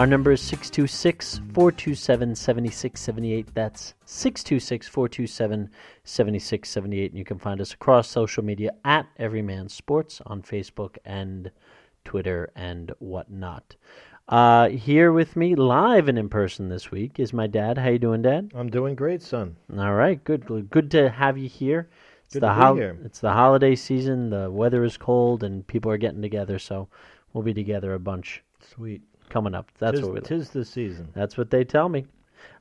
Our number is 626 427 7678. That's 626 427 7678. And you can find us across social media at Everyman Sports on Facebook and Twitter and whatnot. Uh, here with me live and in person this week is my dad. How you doing, Dad? I'm doing great, son. All right, good. Good to have you here. It's Good the to be here. It's the holiday season. The weather is cold, and people are getting together. So we'll be together a bunch Sweet. Coming up. That's tis, what we. tis the season. That's what they tell me.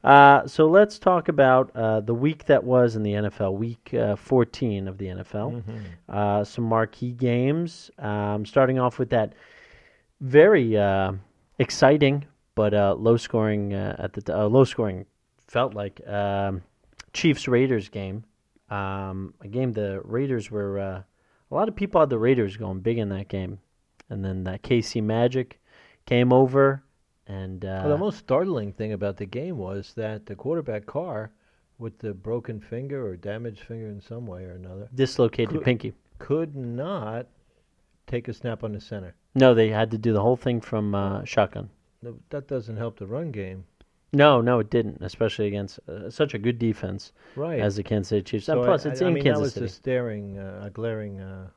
Uh, so let's talk about uh, the week that was in the NFL, week uh, 14 of the NFL. Mm-hmm. Uh, some marquee games. Um, starting off with that very uh, exciting but uh, low scoring uh, at the t- uh, low scoring felt like um, Chiefs Raiders game. Um, a game the Raiders were uh, a lot of people had the Raiders going big in that game, and then that KC Magic came over and uh, Well, the most startling thing about the game was that the quarterback Carr, with the broken finger or damaged finger in some way or another, dislocated Could- pinky. could not take a snap on the center. No, they had to do the whole thing from uh, shotgun. No, That doesn't help the run game. No, no, it didn't, especially against uh, such a good defense Right. as the Kansas City Chiefs. So and plus, I, it's I in mean, Kansas that was City. a staring, uh, a glaring. Uh,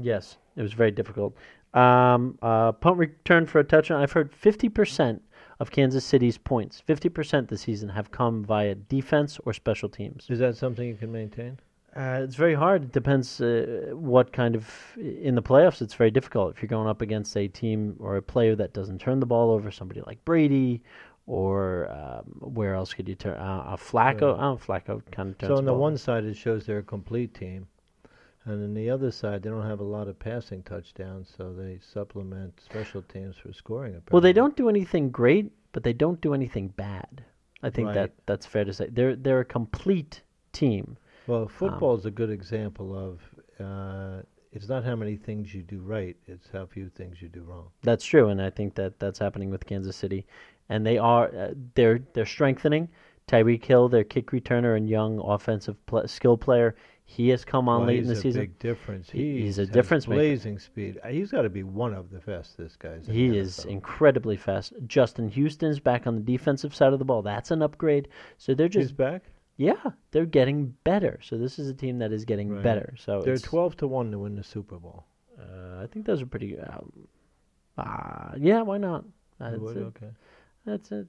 Yes, it was very difficult. Um, uh, punt return for a touchdown. I've heard 50% of Kansas City's points, 50% this season, have come via defense or special teams. is that something you can maintain? Uh, it's very hard. It depends uh, what kind of in the playoffs. It's very difficult if you're going up against a team or a player that doesn't turn the ball over. Somebody like Brady, or um, where else could you turn? Uh, uh, Flacco. Right. Oh, Flacco kind of turns. So on the one side, it shows they're a complete team, and on the other side, they don't have a lot of passing touchdowns, so they supplement special teams for scoring. well, they don't do anything great, but they don't do anything bad. I think that that's fair to say. They're they're a complete team. Well, football is a good example of. Uh, it's not how many things you do right; it's how few things you do wrong. That's true, and I think that that's happening with Kansas City, and they are uh, they're they're strengthening. Tyreek Hill, their kick returner and young offensive pl- skill player, he has come on Well, late in the season. He's a big difference. He- he's a difference maker. blazing speed. Uh, He's got to be one of the fastest guys. He is incredibly fast. Justin Houston's back on the defensive side of the ball. That's an upgrade. So they're He's just back. yeah, they're getting better. So this is a team that is getting Right. better. So They're twelve to one to win the Super Bowl. Uh, I think those are pretty. Um, uh, yeah, why not? That's would? it. okay. That's it.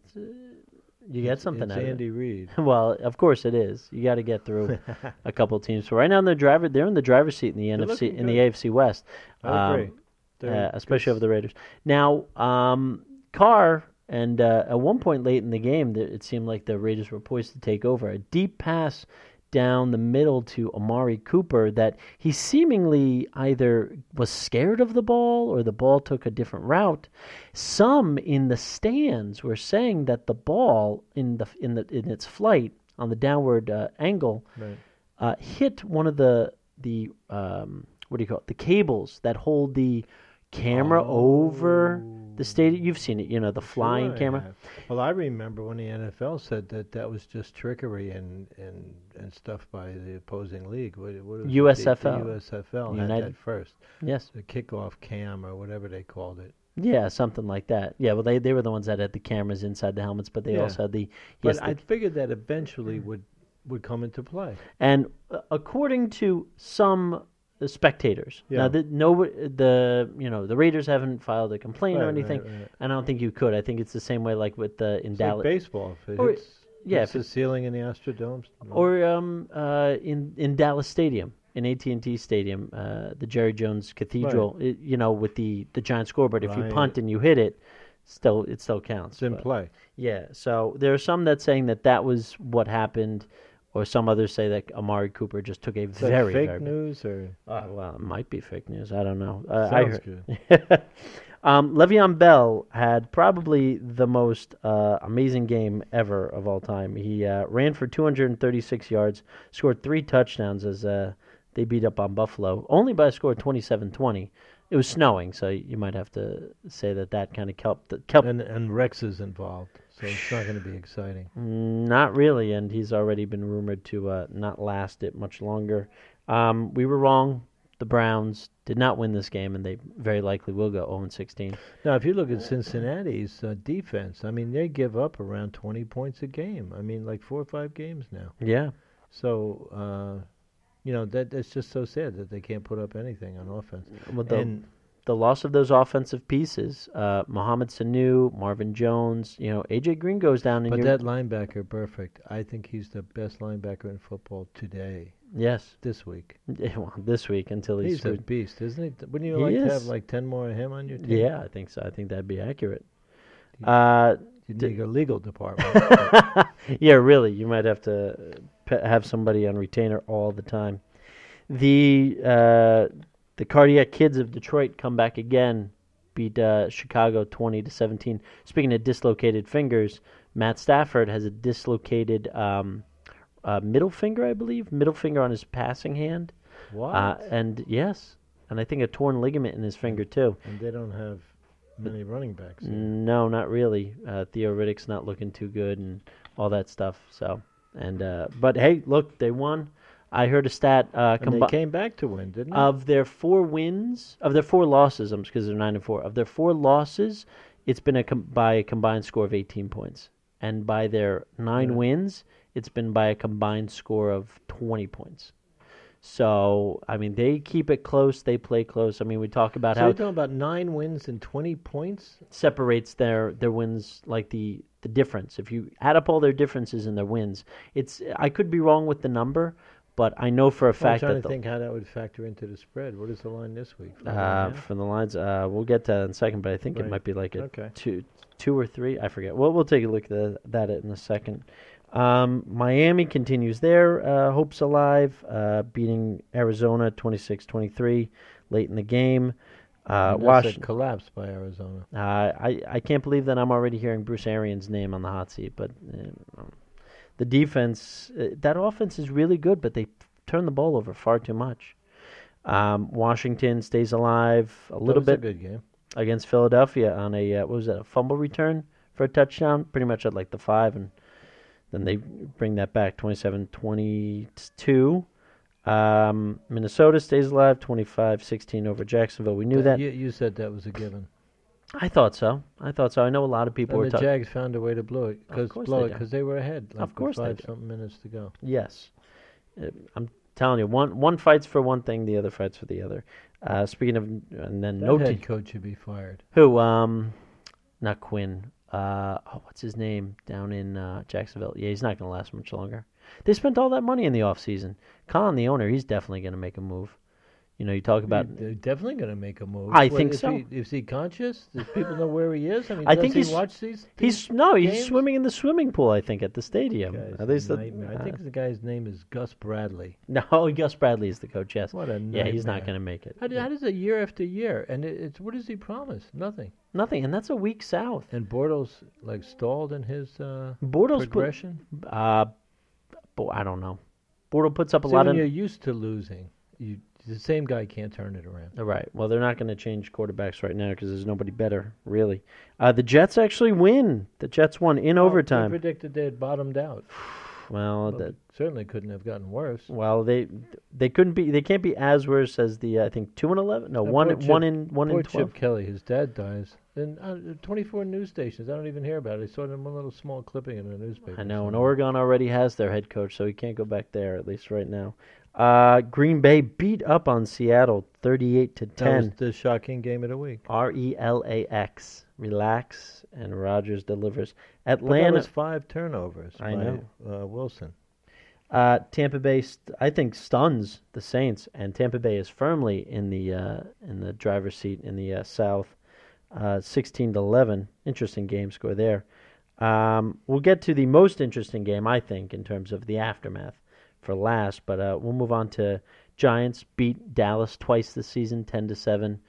You get something It's out of it. Andy Reid. Well, of course it is. You got to get through a couple teams. So right now, in the driver, they're in the driver's seat in the NFC, looking in the. AFC West, I agree. Um, They're uh, especially over the Raiders. Now, um, Carr, and uh, at one point late in the game, it seemed like the Raiders were poised to take over. A deep pass down the middle to Amari Cooper that he seemingly either was scared of the ball or the ball took a different route. Some in the stands were saying that the ball in the in the in its flight on the downward uh, angle Right. uh, hit one of the the um, what do you call it? The cables that hold the camera over the stadium. You've seen it, you know, the flying Sure camera. have. Well, I remember when the NFL said that that was just trickery and and, and stuff by the opposing league. What, what was it? The- USFL. The, USFL had United- that first. Yes, The kickoff cam or whatever they called it. yeah, something like that. Yeah, well, they they were the ones that had the cameras inside the helmets, but they Yeah. also had the But yes, I the, figured that eventually would would come into play. and uh, according to some uh, spectators, now Yeah. the, no, the you know the Raiders haven't filed a complaint or Right, right, anything, right. and I don't think you could. I think it's the same way like with the in It's like Dallas. baseball. If it Or- hits, yeah, hits if the ceiling in the Astrodome, or um, uh, in in Dallas Stadium, in AT and T Stadium, uh, the Jerry Jones Cathedral. It, you know, with the the giant scoreboard, if you punt and you hit it, still it still counts. it's in but- play. Yeah. So there are some that saying that that was what happened or some others say that Amari Cooper just took a that very fake very news or Uh, well, it might be fake news. I don't know. Uh, sounds good? um, Le'Veon Bell had probably the most uh, amazing game ever of all time. He uh, ran for 236 yards, scored three touchdowns as uh, they beat up on Buffalo, only by a score of 27-20. It was snowing, so you might have to say that that kind of helped. helped And and Rex is involved, so it's not going to be exciting. Not really, and he's already been rumored to uh, not last it much longer. Um, we were wrong. The Browns did not win this game, and they very likely will go 0 16. Now, if you look at Cincinnati's uh, defense, I mean, they give up around 20 points a game. I mean, like four or five games now. Yeah, So, uh, you know, that that's just so sad that they can't put up anything on offense. the and the loss of those offensive pieces, uh, Mohamed Sanu, Marvin Jones, you know, AJ Green goes down, and but that linebacker, perfect. I think he's the best linebacker in football today, yes, this week. Yeah, well, this week until he's, He's a beast, isn't he? Wouldn't you He like to have like 10 more of him on your team? Yeah, I think so. I think that'd be accurate. You- Uh, You D- need a legal department. yeah, really. You might have to have somebody on retainer all the time. The uh, the cardiac kids of Detroit come back again, beat uh, Chicago twenty to seventeen. Speaking of dislocated fingers, Matt Stafford has a dislocated um, uh, middle finger, I believe, middle finger on his passing hand, what? uh, and yes, and I think a torn ligament in his finger too. and they don't have many running backs. No, not really. Uh, Theo Riddick's not looking too good, and all that stuff. So, and uh, but hey, look, they won. I heard a stat uh, And they came back to win, didn't they? of their four wins, of their four losses. I'm because they're nine and four. Of their four losses, it's been a com- by a combined score of 18 points, and by their nine Yeah. wins, it's been by a combined score of 20 points. So, I mean, they keep it close. They play close. I mean, we talk about so how you're talking about nine wins and 20 points? separates their their wins like the the difference. If you add up all their differences in their wins, it's I could be wrong with the number, but I know for a I'm fact trying that to the, think how that would factor into the spread. What is the line this week? Four uh, from the lines, uh, we'll get to that in a second, but I think it might be like a Okay. two two or three. I forget. Well, we'll take a look at the, that in a second. Um, Miami continues their uh, hopes alive, uh, beating Arizona 26-23 late in the game. Uh, And that's a Washington. collapse by Arizona. Uh, I I can't believe that I'm already hearing Bruce Arians' name on the hot seat. But uh, the defense, uh, that offense is really good, but they turn the ball over far too much. Um, Washington stays alive a little bit a good game. against Philadelphia on a uh, what was that a fumble return for a touchdown, pretty much at like the five, and then they bring that back 27-22. Um, Minnesota stays alive 25-16 over Jacksonville. We knew that. You, you said that was a given. I thought so. I thought so. I know a lot of people And were the. Jags found a way to blow it because blow they it because they were ahead. Like Of course five something minutes to go. Yes, Uh, I'm telling you, one one fights for one thing, the other fights for the other. Uh, speaking of, and then That no head te- coach should be fired. who um, not Quinn. Uh, oh, what's his name down in uh, Jacksonville? Yeah, he's not going to last much longer. They spent all that money in the off season. Khan, the owner, he's definitely going to make a move. You know, you talk about. They're definitely going to make a move. I What, think is so. He, is he conscious? Does people know where he is? I mean, I does think he he's- watch these? He's these no, he's swimming in the swimming pool. I think at the stadium. At least, the- nightmare. I uh, think the guy's name is Gus Bradley. no, Gus Bradley is the coach. Yes, What a nightmare. yeah, he's not going to make it. How, do- how does it year after year? And it, it's what does he promise? Nothing. Nothing, and that's a weak South. And Bortles like stalled in his uh, Bortles put progression. Uh, but I don't know. Bortle puts up a lot when of. you're used to losing, you the same guy can't turn it around. All right. Well, they're not going to change quarterbacks right now because there's nobody better, really. Uh, the Jets actually win. The Jets won in Well, we overtime. predicted they had bottomed out. Well, Well, the, it certainly couldn't have gotten worse. well, they they couldn't be. They can't be as worse as the uh, I think two and eleven. No, one Chip- one in one in twelve. Chip Kelly, his dad dies. And uh, 24 news stations, I don't even hear about it. I saw it in one little small clipping in a newspaper. I know, and. Oregon already has their head coach, so he can't go back there at least right now. Uh, Green Bay beat up on Seattle, thirty-eight to That was ten. the shocking game of the week. R E L A X. Relax, and Rodgers delivers. But that Atlanta, was five turnovers I by know. Uh, Wilson. uh, Tampa Bay, st- I think stuns the Saints, and Tampa Bay is firmly in the uh, in the driver's seat in the uh, South. Uh, Sixteen to eleven, interesting game score there. Um, we'll get to the most interesting game, I think, in terms of the aftermath. For last. But uh, we'll move on to Giants beat Dallas twice this season, ten to seven.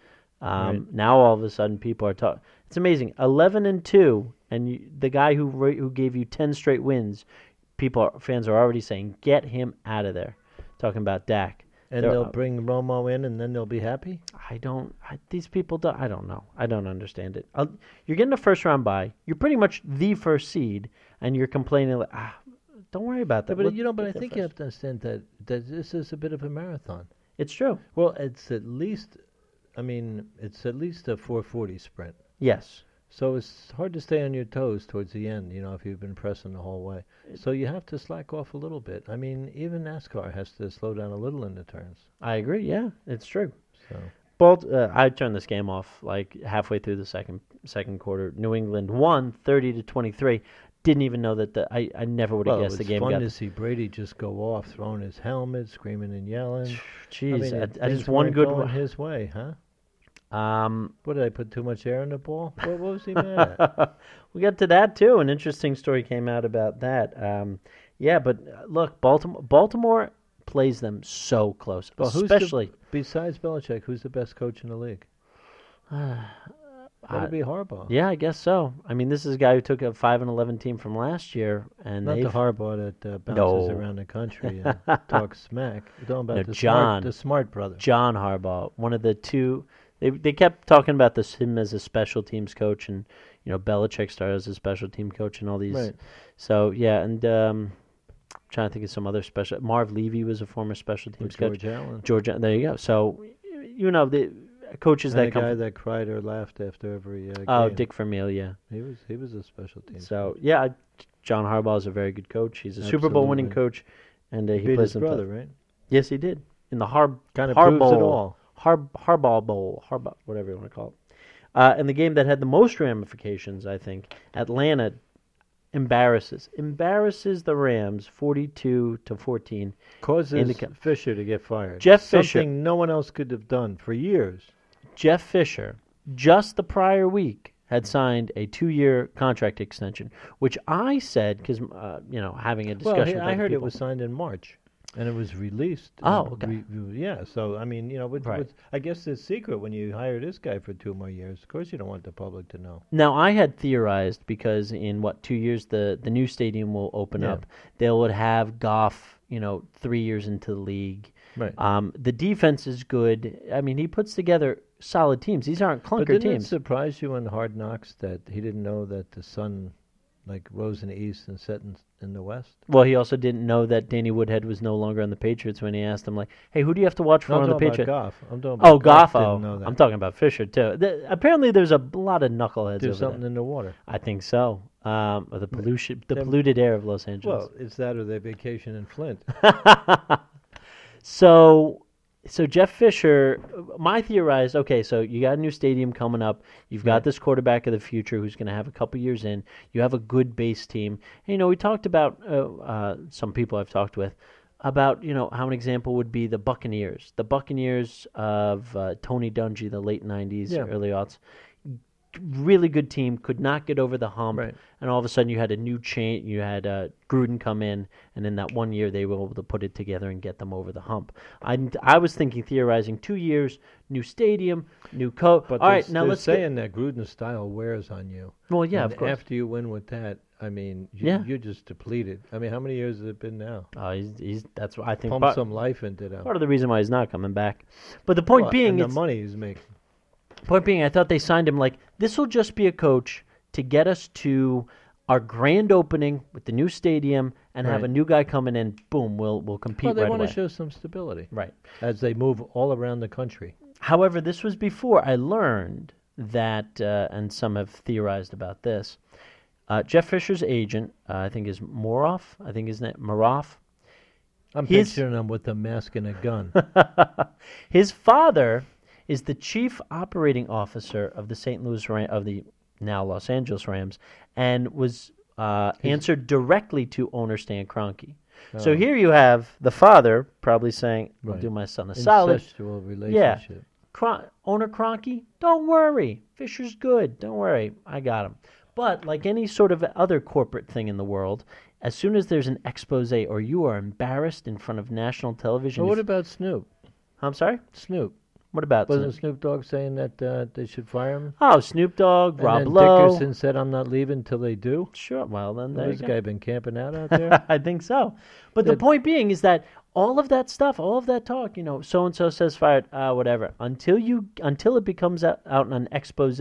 Um, Right. Now all of a sudden people are talking. It's amazing, eleven and two, and you, the guy who ra- who gave you ten straight wins, people are, fans are already saying get him out of there. Talking about Dak. And They're- they'll bring Romo in, and then they'll be happy. I don't. I, these people don't. I don't know. I don't understand it. i you're getting a first round bye. You're pretty much the first seed, and you're complaining like, ah, don't worry about that. but Let- you know, but I think you have to understand that that this is a bit of a marathon. it's true. Well, it's at least, I mean, it's at least a 440 sprint. Yes. So it's hard to stay on your toes towards the end, you know, if you've been pressing the whole way. So you have to slack off a little bit. I mean, even NASCAR has to slow down a little in the turns. I agree. Yeah, it's true. So Balt, uh, I turned this game off like halfway through the second second quarter. New England won thirty to twenty three. Didn't even know that the I, I never would have well, guessed the game fun got. to see Brady just go off, throwing his helmet, screaming and yelling. Jeez, I mean, I, it- I just one good going one. his way, huh? Um, What did I put too much air in the ball? What, what was he mad at? we got to that too. An interesting story came out about that. Um, yeah, but uh, look, Baltimore Baltimore plays them so close, Well, especially. the, besides Belichick, who's the best coach in the league? That'd be Harbaugh. yeah, I guess so. I mean, this is a guy who took a five and eleven team from last year, and Not the Harbaugh that uh, bounces No. around the country and talks smack. You're talking about No, the John. smart, the smart brother. John Harbaugh, one of the two. They they kept talking about this him as a special teams coach, and you know Belichick started as a special team coach, and all these. Right. So yeah, and um, trying to think of some other special. Marv Levy was a former special teams coach. George Allen. Georgia. There you go. So you know the coaches And that the come. guy that cried or laughed after every uh, oh. Dick Vermeil. Yeah. He was he was a special team. So yeah, John Harbaugh is a very good coach. He's a Super Bowl winning coach, and uh, he he plays his brother, tough. right? Yes, he did in the Harb Kind of Harbaugh proves it all. Harb Harbaugh Bowl, Harbaugh, whatever you want to call it. Uh, and the game that had the most ramifications, I think, Atlanta embarrasses embarrasses the Rams, forty-two to fourteen. Causes Indica- Fisher to get fired. Jeff Something Fisher. no one else could have done for years. Jeff Fisher, just the prior week, had signed a two-year contract extension, which I said because uh, you know having a Well, discussion. he- with I heard it was signed in March, and it was released. Oh, okay. re- re- yeah, so I mean, you know, with, Right. with, I guess the secret when you hire this guy for two more years, of course, you don't want the public to know. Now I had theorized because in what two years the the new stadium will open Yeah. up, they would have Goff, you know, three years into the league. Right. Um, the defense is good. I mean, he puts together solid teams. These aren't but clunker didn't it teams. surprise you in Hard Knocks that he didn't know that the sun, like, rose in the east and set in, in the west? well, he also didn't know that Danny Woodhead was no longer on the Patriots when he asked him, like, "Hey, who do you have to watch for No, on the Patriots?" Goff. I'm talking about Oh, Goff. didn't Oh, know that. I'm talking about Fisher too. Th apparently, there's a lot of knuckleheads There's something there. in the water. I think so. Um, or the pollution, the polluted air of Los Angeles. Well, it's that or they vacation in Flint. So, so Jeff Fisher, my theorized, okay, so you got a new stadium coming up. You've got this quarterback of the future who's going to have a couple years in. You have a good base team. And, you know, we talked about uh, uh, some people I've talked with about you know how an example would be the Buccaneers, the Buccaneers of uh, Tony Dungy, the late '90s, Yeah. early aughts. Really good team, could not get over the hump, Right. and all of a sudden you had a new chain. You had uh, Gruden come in, and in that one year they were able to put it together and get them over the hump. I I was thinking theorizing two years, new stadium, new coach. But all they're, now let's get- saying that Gruden style wears on you. well, yeah, And of course. After you win with that, I mean, you, Yeah. you're just depleted. I mean, how many years has it been now? Uh, he's, he's that's what I think. Pump part, some life into them. part of the reason why he's not coming back. But the point Well, being, and the money he's making. Point being, I thought they signed him like this will just be a coach to get us to our grand opening with the new stadium and have a Right. new guy coming in. Boom, we'll we'll compete Well, they right want away. to show some stability right. as they move all around the country. However, this was before I learned that, uh, and some have theorized about this. Uh, Jeff Fisher's agent, uh, I think, is Moroff. I think his name Moroff. I'm His- picturing him with a mask and a gun. His father is the chief operating officer of the St. Louis Ram- of the now Los Angeles Rams, and was uh, answered directly to owner Stan Kroenke. So Oh. here you have the father probably saying, "I'll Right. do my son a solid." Incestual relationship. Cron- owner Kroenke, don't worry. Fisher's good. Don't worry. I got him. But like any sort of other corporate thing in the world, as soon as there's an expose or you are embarrassed in front of national television, But what about Snoop? I'm sorry. Snoop. What about Wasn't Snoop? Snoop Dogg saying that uh, they should fire him? Oh, Snoop Dogg, And Rob then Lowe. Dickerson said, "I'm not leaving until they do." Sure. Well, then there This you go. guy been camping out out there. I think so. But the Yeah. point being is that all of that stuff, all of that talk, you know, so and so says fired, uh, whatever, until you until it becomes out, out in an expose,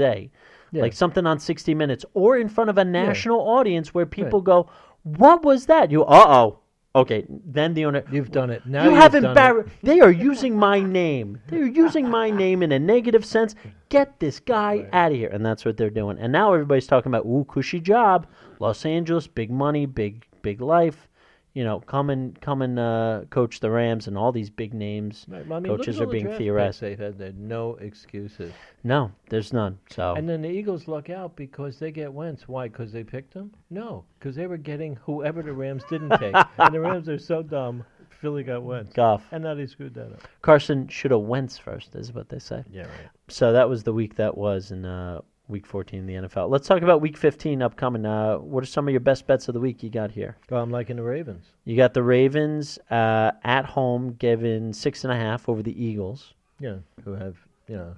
like something on 60 Minutes or in front of a national audience where people go, "What was that?" You, uh oh. Okay, then the owner. You've done it. Now you have embarrassed. They are using my name. They're using my name in a negative sense. Get this guy out of here, and that's what they're doing. And now everybody's talking about ooh, cushy job, Los Angeles, big money, big big life. You know, come and come and uh, coach the Rams and all these big names. Right, well, I mean, coaches are the being theorized. They've had there, no excuses. No, there's none. So And then the Eagles luck out because they get Wentz. Why? Because they picked him? No, because they were getting whoever the Rams didn't take. and the Rams are so dumb. Philly got Wentz. Goff. And now they screwed that up. Carson should have Wentz first, is what they say. Yeah, right. So that was the week that was and uh, week 14 in the NFL. Let's talk about week 15 upcoming. Uh, what are some of your best bets of the week you got here? Well, I'm liking the Ravens. You got the Ravens uh, at home given six and a half over the Eagles. Yeah, who have, you know,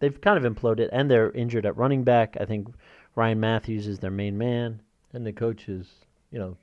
They've kind of imploded, and they're injured at running back. I think Ryan Mathews is their main man. and the coach is, you know,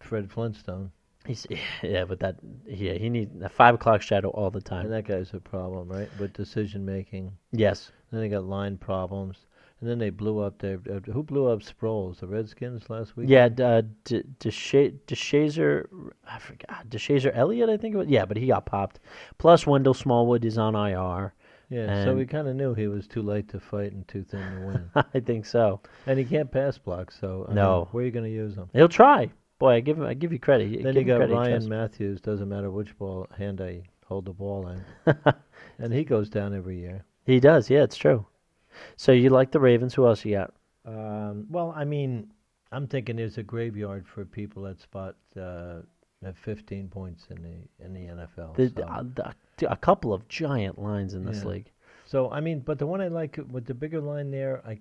Fred Flintstone. He's yeah, but that yeah, he needs a five o'clock shadow all the time. And time. that guy's a problem, right? With decision making. Yes, Then they got line problems. And then they blew up their. Uh, who blew up Sproles? The Redskins last week? yeah. d- Uh, D- DeShazor, I forgot DeShazor Elliott, I think it was. Yeah, but he got popped. Plus Wendell Smallwood is on IR. Yeah, so we kind of knew he was too late to fight and too thin to win. I think so. and he can't pass block, so I No. mean, where are you going to use him? He'll try. Boy, I give him. I give you credit. Then give you got Ryan. Mathews. Doesn't matter which ball hand I hold the ball in, and he goes down every year. He does. Yeah, it's true. So you like the Ravens? Who else you got? Um, well, I mean, I'm thinking there's a graveyard for people that spot uh, at 15 points in the in the NFL. The, so. uh, the- a couple of giant lines in this Yeah. league. So I mean, but the one I like with the bigger line there, I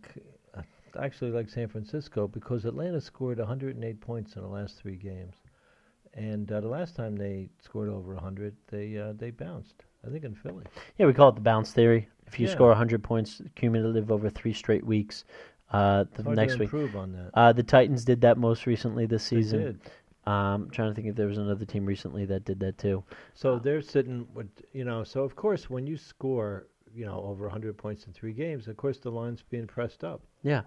actually like San Francisco because Atlanta scored 108 points in the last three games, and uh, the last time they scored over 100, they uh, they bounced. I think in Philly. Yeah, we call it the bounce theory. If you Yeah. score 100 points cumulative over three straight weeks, uh, the next week. on that. Uh, the Titans did that most recently this They season. did. Um, trying to think if there was another team recently that did that too. So they're sitting with you know. So of course, when you score, you know, over 100 points in three games, of course the line's being pressed up. Yeah.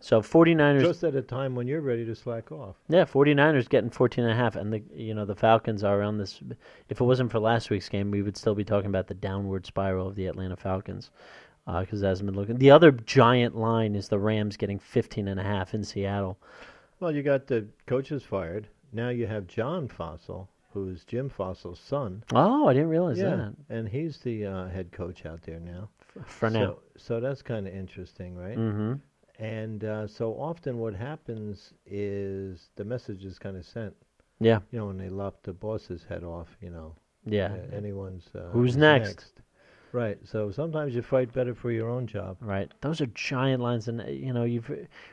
So 49ers Just at a time when you're ready to slack off. Yeah, 49ers getting 14 and a half and the you know the Falcons are around this if it wasn't for last week's game, we would still be talking about the downward spiral of the Atlanta Falcons. Because it hasn't been looking. The other giant line is the Rams getting 15 and a half in Seattle. Well, you got the coaches fired. Now you have John Fassel, who's Jim Fassel's son. Oh, I didn't realize that. and he's the uh, head coach out there now. For now. So, so that's kind of interesting, right? mm-hmm. And uh, so often what happens is the message is kind of sent. Yeah. You know, when they lop the boss's head off, you know, Yeah. uh, anyone's. Uh, Who's next? Right. So sometimes you fight better for your own job. Right. Those are giant lines, and uh, you know, you've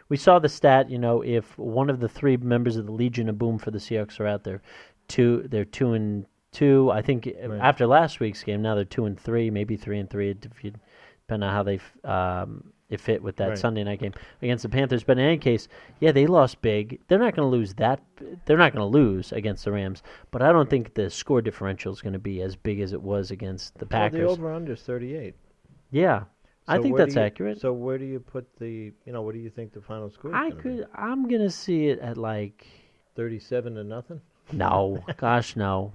we saw the stat. You know, if one of the three members of the Legion of Boom for the Seahawks are out there, two, they're two and two. I think uh, Right. after last week's game, now they're two and three, maybe three and three, if you depending on how they um, it fit with that Right. Sunday night game against the Panthers. But in any case, yeah, they lost big. They're not going to lose that. They're not going to lose against the Rams. But I don't think the score differential is going to be as big as it was against the Well, Packers. the over under is 38. yeah. I think that's you- accurate. So where do you put the, you know, what do you think the final score I gonna be? could. I'm gonna see it at like 37 to nothing? no, gosh no,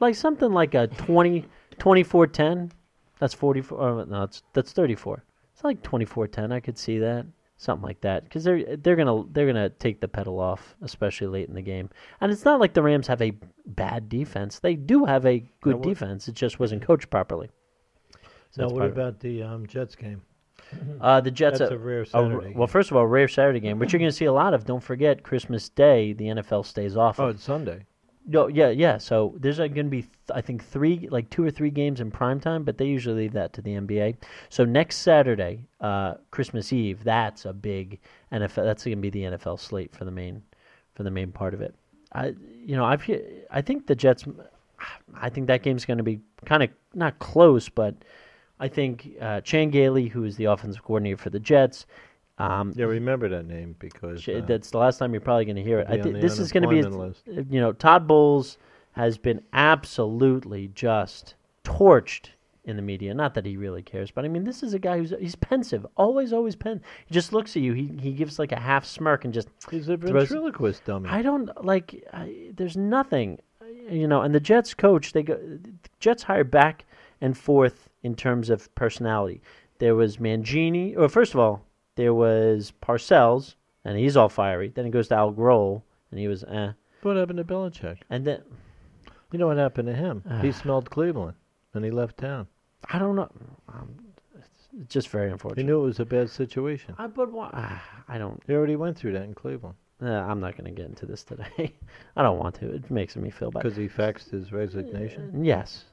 like something like a 20, 24-10. That's forty four. Oh, uh, no, that's, that's thirty four. It's like 24-10. I could see that something like that because they're they're gonna they're gonna take the pedal off, especially late in the game. And it's not like the Rams have a bad defense. They do have a good defense. It just wasn't coached properly. So Now, what part of it. about the um, Jets game? Uh, the Jets. That's a rare a r- Saturday. well, first of all, rare Saturday game, which you're going to see a lot of. Don't forget, Christmas Day, the NFL stays off. oh, it's Sunday. No, yeah, yeah. So there's uh, going to be, th- I think, three, like two or three games in prime time, but they usually leave that to the NBA. So next Saturday, uh, Christmas Eve, that's a big NFL. That's going to be the NFL slate for the main, for the main part of it. I you know I've I think the Jets. I think that game's going to be kind of not close, but I think uh, Chan Gailey, who is the offensive coordinator for the Jets, um, Yeah, remember that name because sh- uh, that's the last time you're probably going to hear it. on this is going to be, a- you know, Todd Bowles has been absolutely just torched in the media. Not that he really cares, but I mean, this is a guy who's he's pensive, always, always pen. He just looks at you. He he gives like a half smirk and just he's a ventriloquist dummy. I don't like. I, there's nothing, you know. And the Jets coach, they go. The Jets hire back and forth in terms of personality. There was Mangini. Or first of all, there was Parcells, and he's all fiery. Then it goes to Al Groh, and he was eh. what happened to Belichick? And then You know what happened to him? he smelled Cleveland and he left town. I don't know. Um, it's just very unfortunate. He knew it was a bad situation. I, but why? ah, I don't. He already went through that in Cleveland Uh, I'm not going to get into this today. I don't want to. It makes me feel bad. because he faxed his resignation. Yes,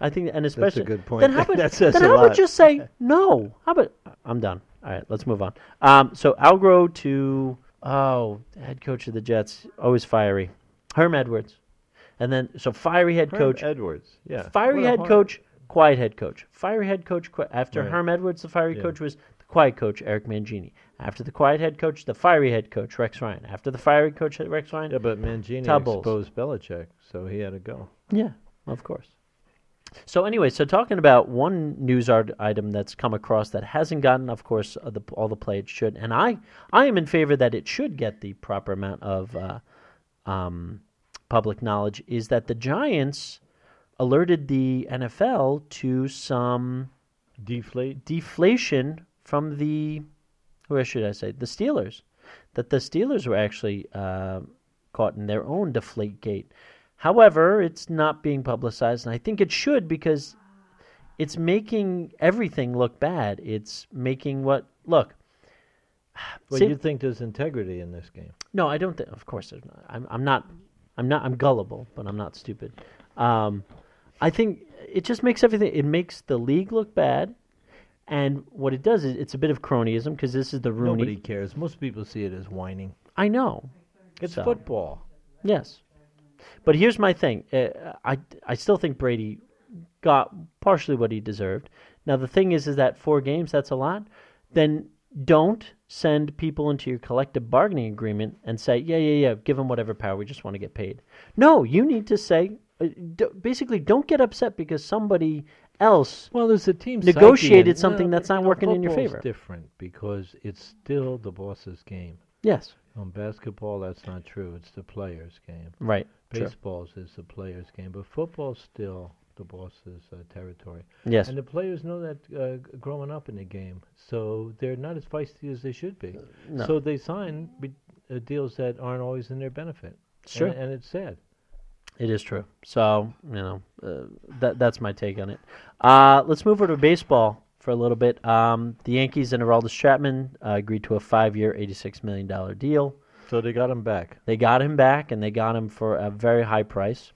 I think, and especially good point. Then how about, That says then a how about lot. just say no? How about I'm done. All right, let's move on. Um, so Al Groh to oh, head coach of the Jets, always fiery, Herm Edwards, and then so fiery head Herm coach, Edwards, yeah. fiery head hard- coach, quiet head coach, fiery head coach. Qui- after Right. Herm Edwards, the fiery Yeah. coach was the quiet coach Eric Mangini. After the quiet head coach, the fiery head coach Rex Ryan. After the fiery coach Rex Ryan, Yeah, but Mangini exposed Belichick, so he had to go. Yeah, of course. So anyway, so talking about one news art item that's come across that hasn't gotten, of course, uh, the, all the play it should, and I, I am in favor that it should get the proper amount of uh, um, public knowledge. Is that the Giants alerted the NFL to some Deflate. deflation from the, where should I say, the Steelers, that the Steelers were actually uh, caught in their own deflate gate. However, it's not being publicized, and I think it should because it's making everything look bad. It's making what look. Well, say- you think there's integrity in this game? no, I don't think. Of course, there's not. I'm, I'm not. I'm not. I'm gullible, but I'm not stupid. Um, I think it just makes everything. It makes the league look bad, and what it does is it's a bit of cronyism because this is the Rooney. Nobody cares. Most people see it as whining. I know. It's So- football. Yes, but here's my thing. Uh, I I still think Brady got partially what he deserved. Now the thing is, is that four games that's a lot. Then don't send people into your collective bargaining agreement and say, yeah, yeah, yeah, give them whatever power. We just want to get paid. No, you need to say, uh, d- basically, don't get upset because somebody else. Well, there's a team Negotiated something no, that's not no, working in your favor. Different because it's still the boss's game. Yes, On basketball, that's not true. It's the player's game. right. Sure. Baseball's is the player's game, but football's still the boss's uh, territory. Yes. And the players know that uh, growing up in the game, so they're not as feisty as they should be. no. So they sign be- uh, deals that aren't always in their benefit. Sure. And, and it's sad. It is true. So you know uh, that that's my take on it. Uh, let's move over to baseball for a little bit. Um, the Yankees and Aroldis Chapman uh, agreed to a five-year, eighty-six million dollar deal. So they got him back. They got him back, and they got him for a very high price,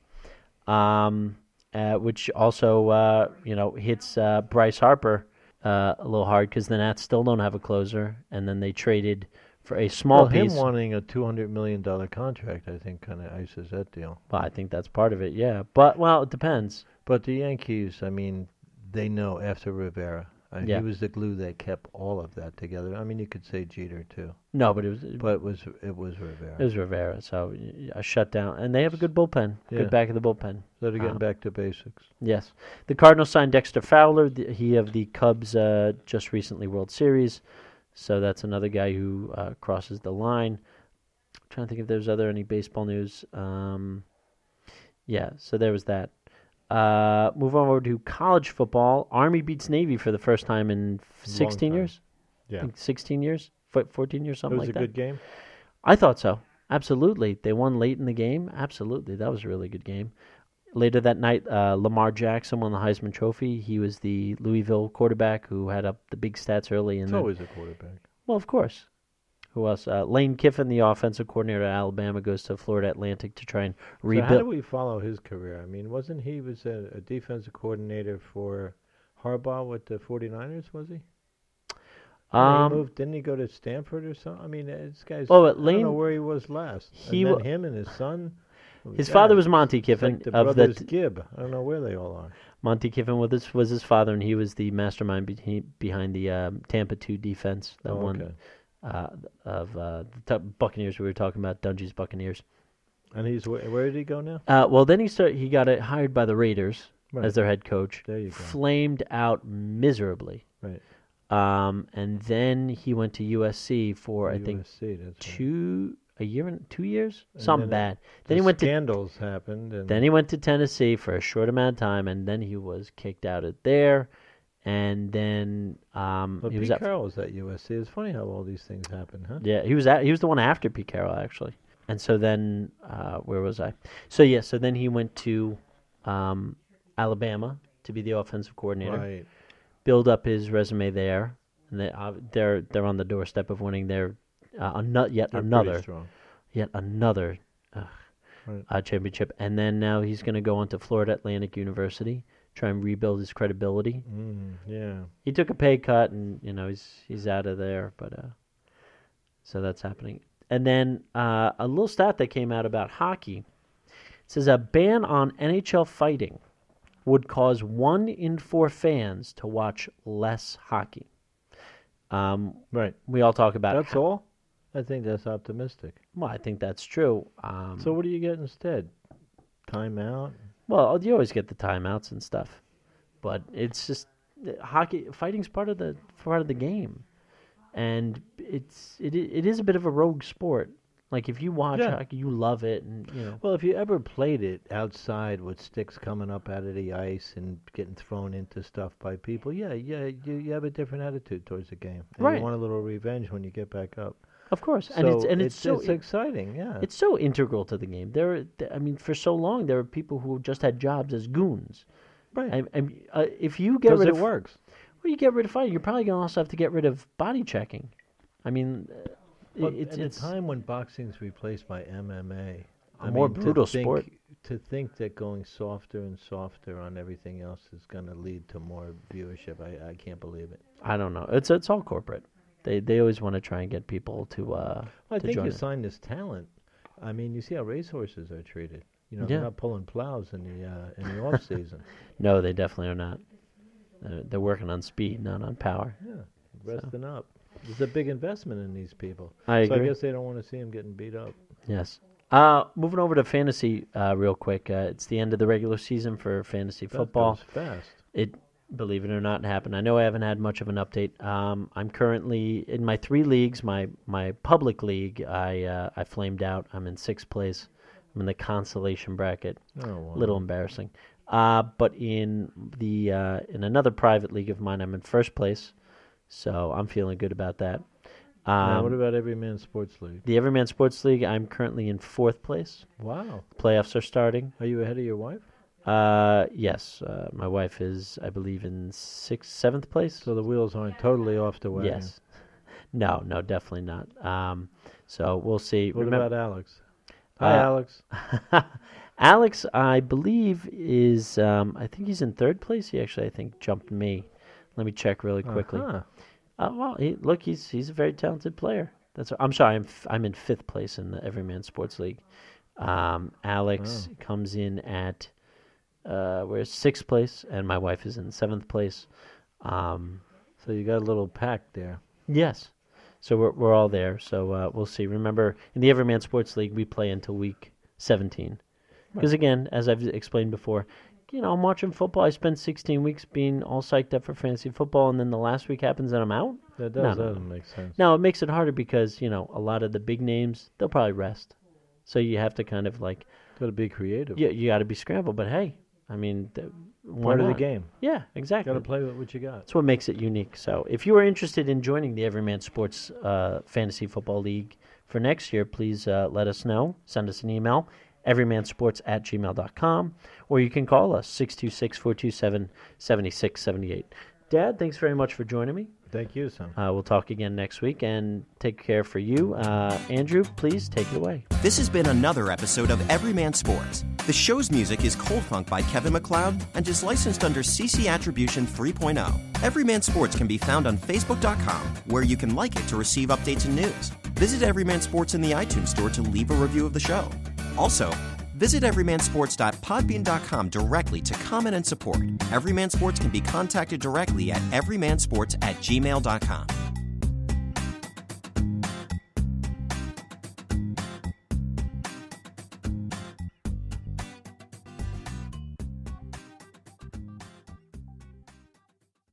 um, uh, which also uh, you know hits uh, Bryce Harper uh, a little hard because the Nats still don't have a closer, and then they traded for a small well, him piece. wanting a two hundred million dollar contract, I think, kind of ices that deal. well, I think that's part of it. Yeah, but well, it depends. But the Yankees, I mean, they know after Rivera, uh, Yeah. he was the glue that kept all of that together. I mean, you could say Jeter too, No, but it was but it was it was Rivera. It was Rivera, so a shutdown, and they have a good bullpen, Yeah. good back of the bullpen. so they're getting um, back to basics. Yes, the Cardinals signed Dexter Fowler. The, he of the Cubs uh, just recently World Series, so that's another guy who uh, crosses the line. trying to think if there's other any baseball news. Um, yeah, so there was that. Uh, move on over to college football. Army beats Navy for the first time in 16 time. years. I Yeah, think 16 years, 14 years, something. it something was like a that. good game. I thought so. Absolutely. They won late in the game. Absolutely. That was a really good game. Later that night, uh, Lamar Jackson won the Heisman Trophy. He was the Louisville quarterback who had up the big stats early. And It's then, always a quarterback. well, of course. Who else? Uh, Lane Kiffin, the offensive coordinator at Alabama, goes to Florida Atlantic to try and So how do we follow his career? I mean, wasn't he was a, a defensive coordinator for Harbaugh with the 49ers? Was he? Um, he moved. Didn't he go to Stanford or something? I mean, uh, this guy's. Oh, Lane. I at don't know where he was last. he and then him and his son. His Yeah, father was Monte Kiffin like the of the brothers Gibb. I don't know where they all are. Monte Kiffin was his, was his father, and he was the mastermind be- behind the um, Tampa two defense that Oh, won okay. Uh, of uh, the Buccaneers. We were talking about Dungy's Buccaneers. And he's where, where did he go now? Uh, well, then he start he got it hired by the Raiders Right. as their head coach. There you go. Flamed out miserably. Right. Um, and then he went to USC for I think USC, that's right. two a year and two years, And something then, bad. Then he went to scandals happened, and then he went to Tennessee for a short amount of time, and then he was kicked out of there. And then um, but he was Pete at, Carroll was at USC. It's funny how all these things happen, huh? yeah he was at, he was the one after Pete Carroll actually. And so then uh, where was I? So yeah, so then he went to um, Alabama to be the offensive coordinator. Right. build up his resume there, and they, uh, they're they're on the doorstep of winning their uh, yet They're another yet another uh, Right. uh, championship, and then now he's going to go on to Florida Atlantic University, try and rebuild his credibility. Mm, yeah. He took a pay cut, and you know he's he's out of there, but uh, so that's happening. And then uh, a little stat that came out about hockey it says a ban on NHL fighting would cause one in four fans to watch less hockey. Um, Right. we all talk about That's how- all. I think that's optimistic. Well, I think that's true. Um, So what do you get instead? Timeout. Well, you always get the timeouts and stuff, but it's just hockey. Fighting's part of the part of the game, and it's it it is a bit of a rogue sport. Like if you watch Yeah. hockey, you love it, and you know. Well, if you ever played it outside with sticks coming up out of the ice and getting thrown into stuff by people, yeah, yeah, you, you have a different attitude towards the game. And Right. You want a little revenge when you get back up. Of course, and it's So and it's, so it's it- exciting, yeah. it's so integral to the game. There, th- I mean, for so long there were people who just had jobs as goons. right. I, I, uh, if you get rid it of works. well, you get rid of fighting, you're probably gonna also have to get rid of body checking. I mean, uh, it's at it's a time when boxing's replaced by MMA, A I more mean, to brutal think- sport. To think that going softer and softer on everything else is going to lead to more viewership, I, I can't believe it. I don't know. It's it's all corporate. They they always want to try and get people to uh I to think you it. sign this talent. I mean, you see how racehorses are treated. You know, Yeah. they're not pulling plows in the uh, in the off season. No, they definitely are not. They're, they're working on speed, not on power. Yeah, resting up. There's a big investment in these people. I so agree. I guess they don't want to see them getting beat up. Yes. Uh, moving over to fantasy uh, real quick. Uh, it's the end of the regular season for fantasy That football. goes fast. It, believe it or not, happened. I know I haven't had much of an update. Um, I'm currently in my three leagues. My my public league, I uh, I flamed out. I'm in sixth place. I'm in the consolation bracket. Oh, wow. little embarrassing. Uh, but in the uh, in another private league of mine, I'm in first place, so I'm feeling good about that. Now, Um, what about Everyman Sports League? the Everyman Sports League, I'm currently in fourth place. Wow. Playoffs are starting. Are you ahead of your wife? Uh, yes, uh, my wife is, I believe, in sixth, seventh place. So the wheels aren't totally off the wagon. yes. No, no, definitely not. Um, so we'll see. What Remem- about Alex? Hi, Uh, Alex. Alex, I believe, is um, I think he's in third place. He actually, I think, jumped me. Let me check really quickly. Uh-huh. Uh, well, he, look, he's he's a very talented player. That's I'm sorry, I'm f- I'm in fifth place in the Everyman Sports League. Um, Alex comes in at uh, we're sixth place, and my wife is in seventh place. Um, So you got a little pack there. yes, so we're we're all there. So uh, we'll see. Remember, in the Everyman Sports League, we play until week 17. Because again, as I've explained before, you know, I'm watching football. I spend 16 weeks being all psyched up for fantasy football, and then the last week happens and I'm out. That does, no, no. doesn't make sense. Now it makes it harder because you know a lot of the big names they'll probably rest, so you have to kind of like Got to be creative. you you got to be scrambled. But hey, I mean, th- Part of the game. Yeah, exactly. Got to play with what you got. That's what makes it unique. So if you are interested in joining the Everyman Sports uh, Fantasy Football League for next year, please uh, let us know. Send us an email, everymansports at gmail.com, or you can call us, 626 427 7678. Dad, thanks very much for joining me. Thank you, son. Uh, we'll talk again next week and take care for you. Uh, Andrew, please take it away. This has been another episode of Everyman Sports. The show's music is Cold Funk by Kevin MacLeod and is licensed under CC Attribution 3.0. Everyman Sports can be found on Facebook.com, where you can like it to receive updates and news. Visit Everyman Sports in the iTunes Store to leave a review of the show. Also, Visit everymansports.podbean.com directly to comment and support. Everyman Sports can be contacted directly at everymansports at gmail.com.